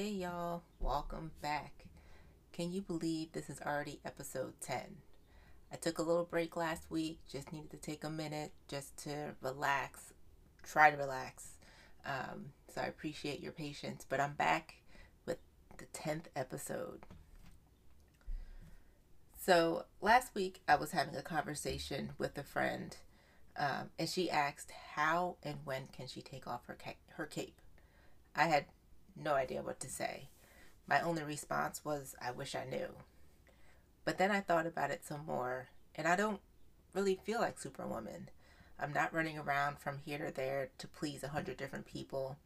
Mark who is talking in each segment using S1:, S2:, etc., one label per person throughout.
S1: Hey y'all, welcome back. Can you believe this is already episode 10? I took a little break last week, just needed to take a minute just to relax, try to relax. Um, so I appreciate your patience, but I'm back with the 10th episode. So last week I was having a conversation with a friend, um, and she asked how and when can she take off her ca- her cape. I had no idea what to say. My only response was, I wish I knew. But then I thought about it some more, and I don't really feel like Superwoman. I'm not running around from here to there to please a hundred different people.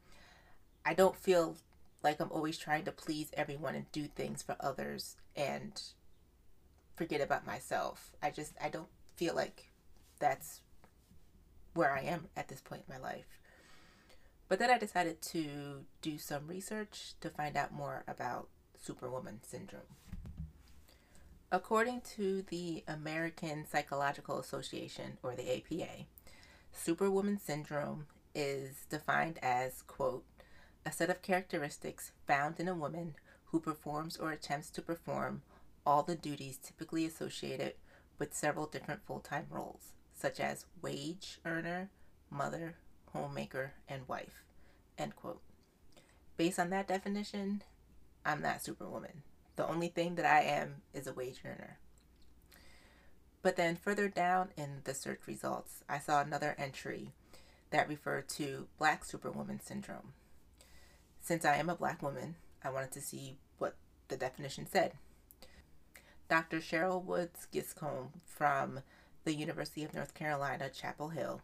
S1: I don't feel like I'm always trying to please everyone and do things for others and forget about myself. I just, I don't feel like that's where I am at this point in my life. But then I decided to do some research to find out more about Superwoman syndrome. According to the American Psychological Association, or the APA, Superwoman syndrome is defined as, quote, a set of characteristics found in a woman who performs or attempts to perform all the duties typically associated with several different full time roles, such as wage earner, mother, homemaker, and wife. End quote. Based on that definition, I'm not Superwoman. The only thing that I am is a wage earner. But then further down in the search results, I saw another entry that referred to Black Superwoman syndrome. Since I am a black woman, I wanted to see what the definition said. Dr. Cheryl Woods Giscombe from the University of North Carolina, Chapel Hill,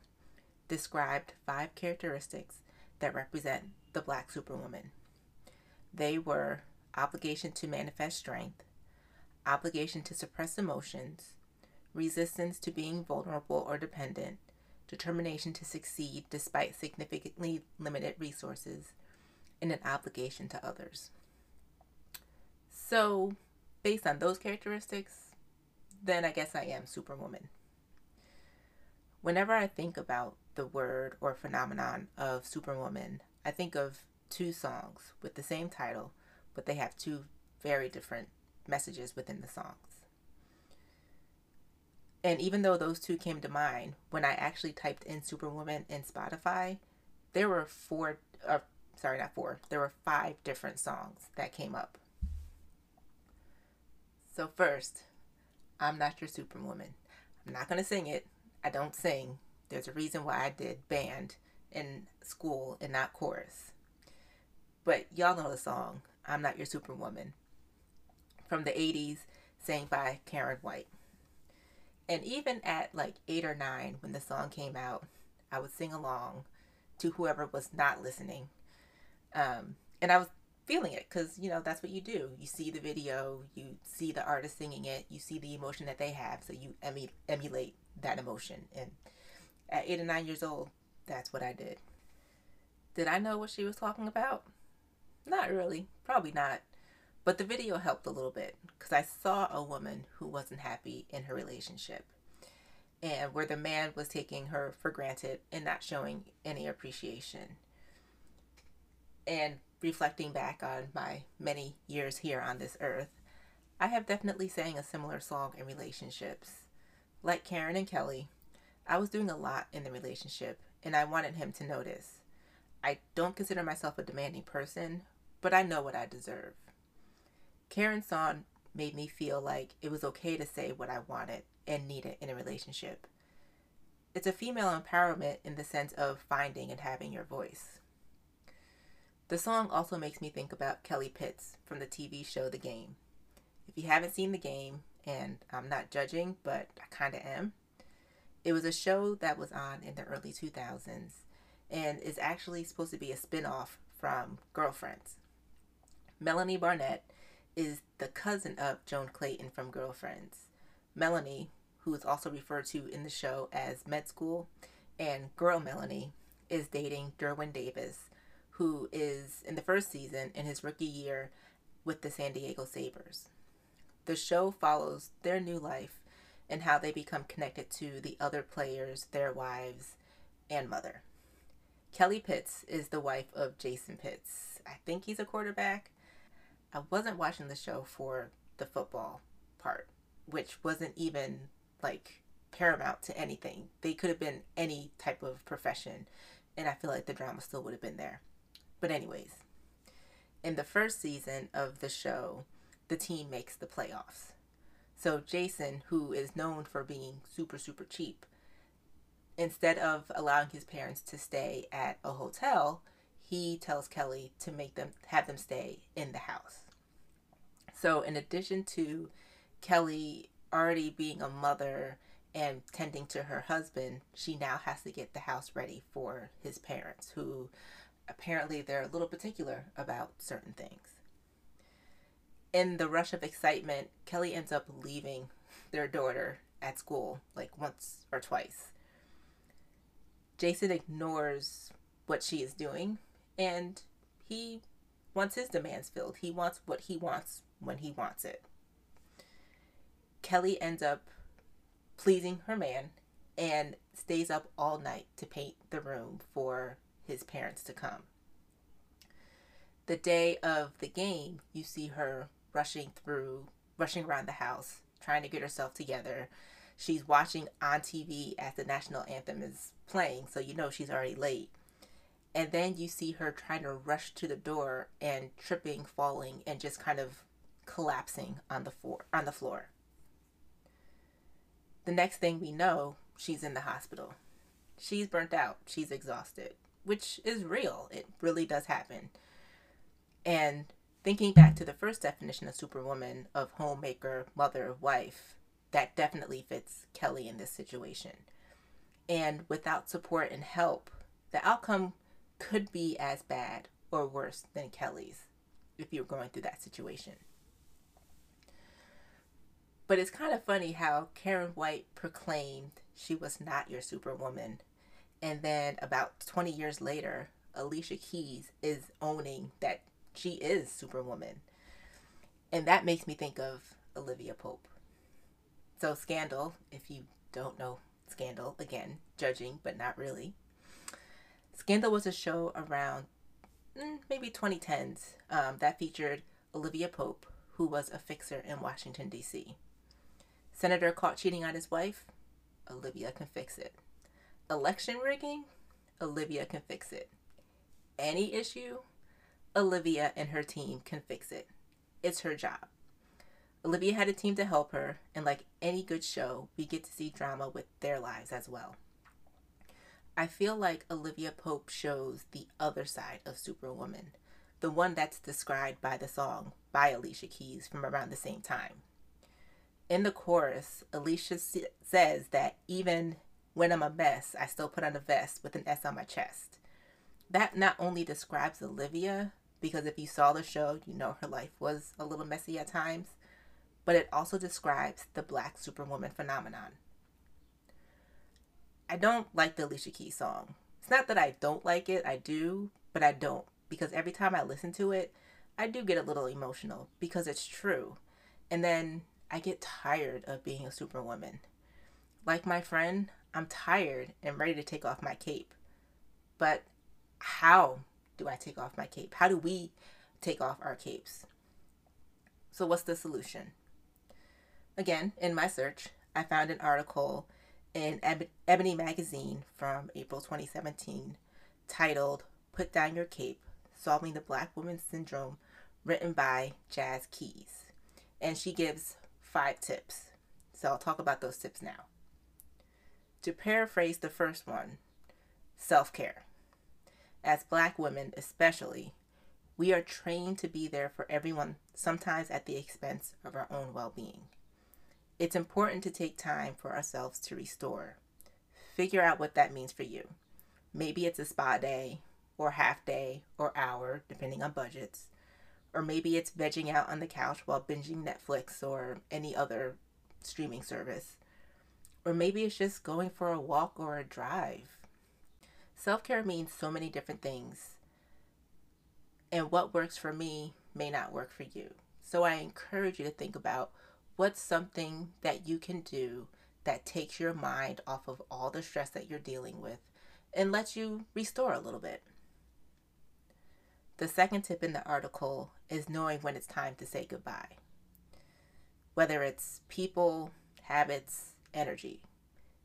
S1: described five characteristics that represent the black superwoman. They were obligation to manifest strength, obligation to suppress emotions, resistance to being vulnerable or dependent, determination to succeed despite significantly limited resources, and an obligation to others. So, based on those characteristics, then I guess I am Superwoman. Whenever I think about the word or phenomenon of Superwoman, I think of two songs with the same title, but they have two very different messages within the songs. And even though those two came to mind, when I actually typed in Superwoman in Spotify, there were four, uh, sorry, not four, there were five different songs that came up. So, first, I'm not your Superwoman. I'm not going to sing it. I don't sing. There's a reason why I did band in school and not chorus. But y'all know the song, I'm Not Your Superwoman, from the 80s, sang by Karyn White. And even at like eight or nine, when the song came out, I would sing along to whoever was not listening. Um, and I was feeling it because, you know, that's what you do. You see the video, you see the artist singing it, you see the emotion that they have, so you emu- emulate that emotion. And at eight or nine years old, that's what I did. Did I know what she was talking about? Not really. Probably not. But the video helped a little bit because I saw a woman who wasn't happy in her relationship and where the man was taking her for granted and not showing any appreciation. And reflecting back on my many years here on this earth, I have definitely sang a similar song in relationships. Like Karyn and Kelly, I was doing a lot in the relationship and I wanted him to notice. I don't consider myself a demanding person, but I know what I deserve. Karyn's song made me feel like it was okay to say what I wanted and needed in a relationship. It's a female empowerment in the sense of finding and having your voice. The song also makes me think about Kelly Pitts from the TV show The Game. If you haven't seen The Game, and I'm not judging, but I kind of am, it was a show that was on in the early 2000s and is actually supposed to be a spin-off from Girlfriends. Melanie Barnett is the cousin of Joan Clayton from Girlfriends. Melanie, who is also referred to in the show as Med School, and Girl Melanie is dating Derwin Davis, who is in the first season in his rookie year with the San Diego Sabers. The show follows their new life and how they become connected to the other players, their wives, and mother. Kelly Pitts is the wife of Jason Pitts. I think he's a quarterback. I wasn't watching the show for the football part, which wasn't even like paramount to anything. They could have been any type of profession, and I feel like the drama still would have been there. But, anyways, in the first season of the show, the team makes the playoffs. So, Jason, who is known for being super, super cheap, instead of allowing his parents to stay at a hotel, he tells Kelly to make them have them stay in the house. So, in addition to Kelly already being a mother and tending to her husband, she now has to get the house ready for his parents, who apparently they're a little particular about certain things. In the rush of excitement, Kelly ends up leaving their daughter at school like once or twice. Jason ignores what she is doing and he wants his demands filled. He wants what he wants when he wants it. Kelly ends up pleasing her man and stays up all night to paint the room for his parents to come. The day of the game, you see her rushing through, rushing around the house, trying to get herself together. She's watching on TV as the national anthem is playing, so you know she's already late. And then you see her trying to rush to the door and tripping, falling, and just kind of collapsing on the floor. On the floor. The next thing we know, she's in the hospital. She's burnt out. She's exhausted, which is real. It really does happen. And thinking back to the first definition of superwoman of homemaker, mother, wife, that definitely fits Kelly in this situation. And without support and help, the outcome could be as bad or worse than Kelly's if you're going through that situation. But it's kind of funny how Karyn White proclaimed she was not your superwoman. And then about 20 years later, Alicia Keys is owning that she is superwoman. And that makes me think of Olivia Pope. So, Scandal, if you don't know Scandal, again, judging, but not really. Scandal was a show around mm, maybe 2010s um, that featured Olivia Pope, who was a fixer in Washington, D.C. Senator caught cheating on his wife, Olivia can fix it. Election rigging, Olivia can fix it. Any issue, Olivia and her team can fix it. It's her job. Olivia had a team to help her, and like any good show, we get to see drama with their lives as well. I feel like Olivia Pope shows the other side of Superwoman, the one that's described by the song by Alicia Keys from around the same time in the chorus, Alicia says that even when I'm a mess, I still put on a vest with an S on my chest. That not only describes Olivia, because if you saw the show, you know her life was a little messy at times, but it also describes the black superwoman phenomenon. I don't like the Alicia Keys song. It's not that I don't like it, I do, but I don't, because every time I listen to it, I do get a little emotional because it's true. And then I get tired of being a superwoman. Like my friend, I'm tired and ready to take off my cape. But how do I take off my cape? How do we take off our capes? So, what's the solution? Again, in my search, I found an article in Ebony Magazine from April 2017 titled Put Down Your Cape Solving the Black Woman Syndrome, written by Jazz Keys. And she gives five tips. So I'll talk about those tips now. To paraphrase the first one, self care. As black women, especially, we are trained to be there for everyone, sometimes at the expense of our own well being. It's important to take time for ourselves to restore. Figure out what that means for you. Maybe it's a spa day, or half day, or hour, depending on budgets. Or maybe it's vegging out on the couch while binging Netflix or any other streaming service. Or maybe it's just going for a walk or a drive. Self care means so many different things. And what works for me may not work for you. So I encourage you to think about what's something that you can do that takes your mind off of all the stress that you're dealing with and lets you restore a little bit. The second tip in the article is knowing when it's time to say goodbye. Whether it's people, habits, energy,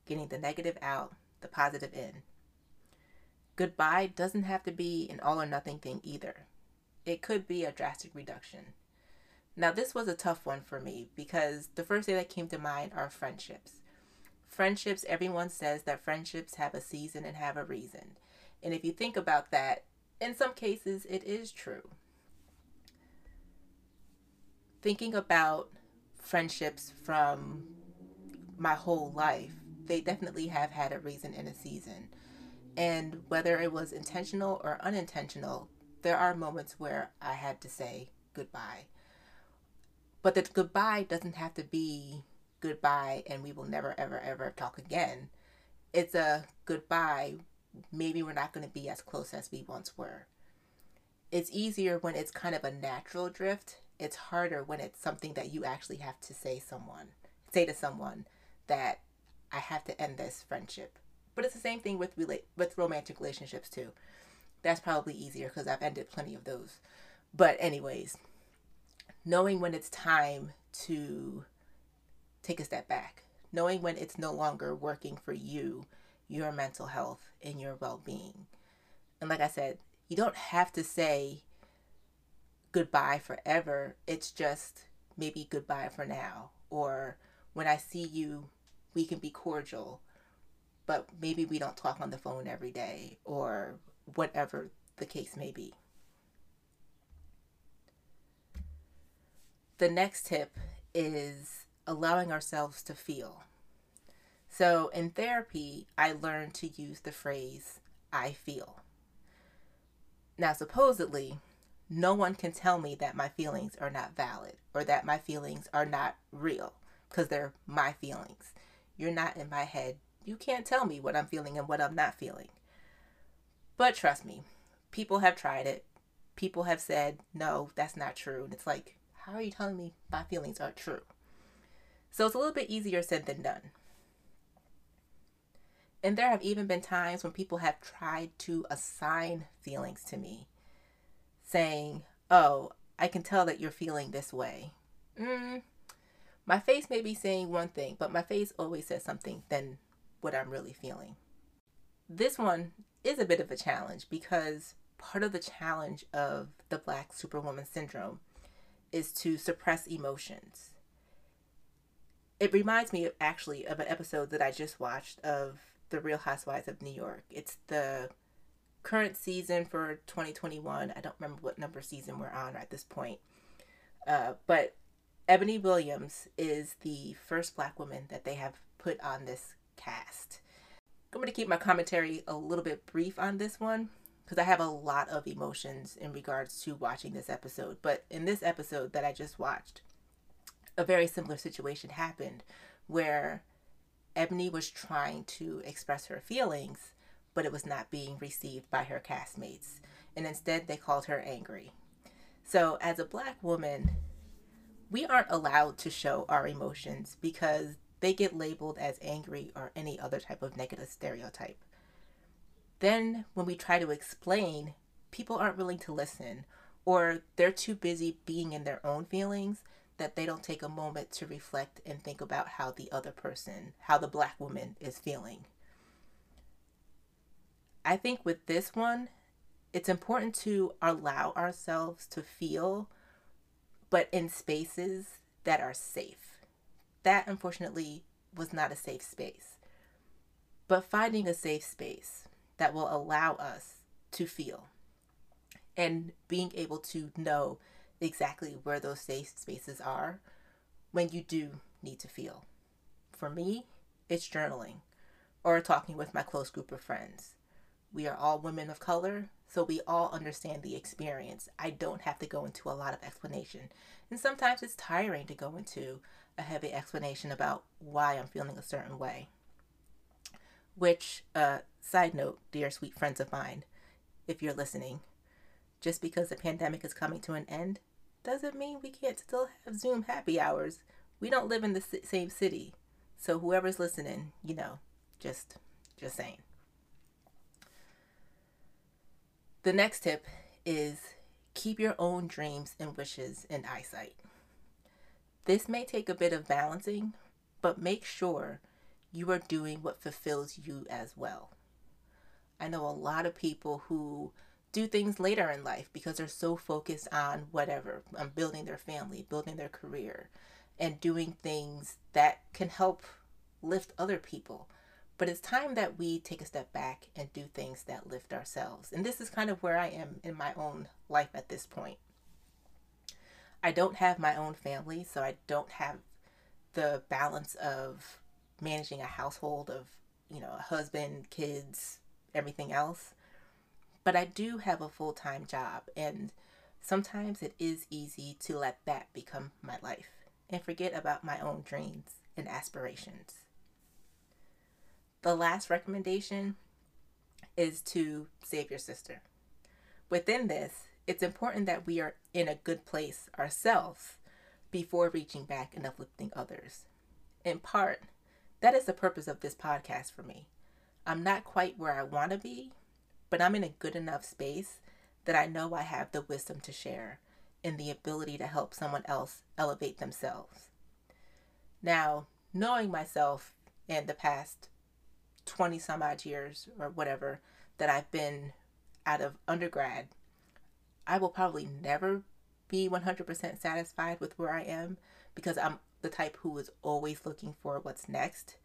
S1: getting the negative out, the positive in. Goodbye doesn't have to be an all or nothing thing either. It could be a drastic reduction. Now, this was a tough one for me because the first thing that came to mind are friendships. Friendships, everyone says that friendships have a season and have a reason. And if you think about that, in some cases, it is true. Thinking about friendships from my whole life, they definitely have had a reason and a season. And whether it was intentional or unintentional, there are moments where I had to say goodbye. But the goodbye doesn't have to be goodbye and we will never, ever, ever talk again. It's a goodbye. Maybe we're not going to be as close as we once were. It's easier when it's kind of a natural drift. It's harder when it's something that you actually have to say someone, say to someone that I have to end this friendship. But it's the same thing with relate with romantic relationships too. That's probably easier because I've ended plenty of those. But anyways, knowing when it's time to take a step back, knowing when it's no longer working for you, your mental health, and your well being. And like I said, you don't have to say goodbye forever. It's just maybe goodbye for now. Or when I see you, we can be cordial, but maybe we don't talk on the phone every day or whatever the case may be. The next tip is allowing ourselves to feel. So in therapy, I learned to use the phrase, I feel. Now, supposedly, no one can tell me that my feelings are not valid or that my feelings are not real because they're my feelings. You're not in my head. You can't tell me what I'm feeling and what I'm not feeling. But trust me, people have tried it. People have said, no, that's not true. And it's like, how are you telling me my feelings are true? So it's a little bit easier said than done. And there have even been times when people have tried to assign feelings to me, saying, Oh, I can tell that you're feeling this way. Mm, my face may be saying one thing, but my face always says something than what I'm really feeling. This one is a bit of a challenge because part of the challenge of the Black Superwoman syndrome is to suppress emotions. It reminds me of, actually of an episode that I just watched of The Real Housewives of New York. It's the current season for 2021. I don't remember what number season we're on at this point. Uh, but Eboni Williams is the first black woman that they have put on this cast. I'm going to keep my commentary a little bit brief on this one because I have a lot of emotions in regards to watching this episode. But in this episode that I just watched, a very similar situation happened where Eboni was trying to express her feelings, but it was not being received by her castmates. And instead, they called her angry. So, as a black woman, we aren't allowed to show our emotions because they get labeled as angry or any other type of negative stereotype. Then, when we try to explain, people aren't willing to listen, or they're too busy being in their own feelings that they don't take a moment to reflect and think about how the other person, how the black woman is feeling. I think with this one, it's important to allow ourselves to feel, but in spaces that are safe. That, unfortunately, was not a safe space. But finding a safe space, that will allow us to feel and being able to know exactly where those safe spaces are when you do need to feel. For me, it's journaling or talking with my close group of friends. We are all women of color, so we all understand the experience. I don't have to go into a lot of explanation. And sometimes it's tiring to go into a heavy explanation about why I'm feeling a certain way. Which, uh, side note, dear sweet friends of mine, if you're listening, just because the pandemic is coming to an end doesn't mean we can't still have Zoom happy hours. We don't live in the same city. So whoever's listening, you know, just just saying. The next tip is keep your own dreams and wishes in eyesight. This may take a bit of balancing, but make sure you are doing what fulfills you as well. I know a lot of people who do things later in life because they're so focused on whatever, on building their family, building their career, and doing things that can help lift other people. But it's time that we take a step back and do things that lift ourselves. And this is kind of where I am in my own life at this point. I don't have my own family, so I don't have the balance of managing a household of, you know, a husband, kids, everything else. But I do have a full time job, and sometimes it is easy to let that become my life and forget about my own dreams and aspirations. The last recommendation is to save your sister. Within this, it's important that we are in a good place ourselves before reaching back and uplifting others. In part, that is the purpose of this podcast for me. I'm not quite where I want to be, but I'm in a good enough space that I know I have the wisdom to share and the ability to help someone else elevate themselves. Now, knowing myself in the past 20 some odd years or whatever that I've been out of undergrad, I will probably never be 100% satisfied with where I am because I'm the type who is always looking for what's next.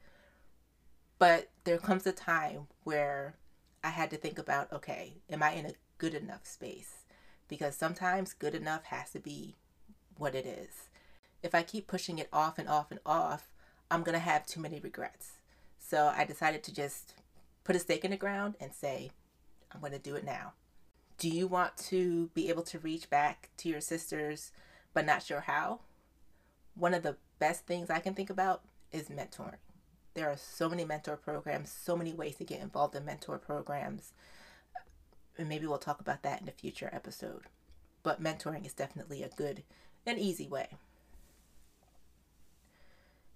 S1: But there comes a time where I had to think about okay, am I in a good enough space? Because sometimes good enough has to be what it is. If I keep pushing it off and off and off, I'm going to have too many regrets. So I decided to just put a stake in the ground and say, I'm going to do it now. Do you want to be able to reach back to your sisters but not sure how? One of the best things I can think about is mentoring. There are so many mentor programs, so many ways to get involved in mentor programs. And maybe we'll talk about that in a future episode. But mentoring is definitely a good and easy way.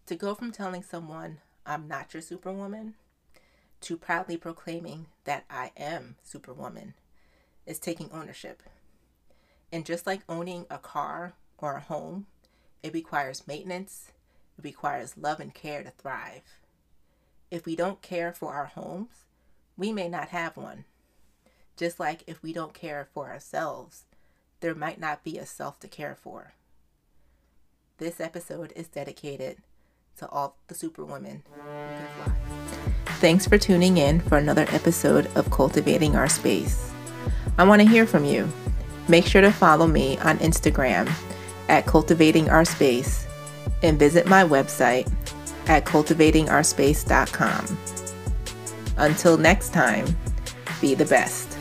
S1: To go from telling someone, I'm not your superwoman, to proudly proclaiming that I am superwoman is taking ownership. And just like owning a car or a home, it requires maintenance, it requires love and care to thrive. If we don't care for our homes, we may not have one. Just like if we don't care for ourselves, there might not be a self to care for. This episode is dedicated to all the superwomen. Thanks for tuning in for another episode of Cultivating Our Space. I want to hear from you. Make sure to follow me on Instagram at Cultivating Our Space and visit my website at cultivatingourspace.com. Until next time, be the best.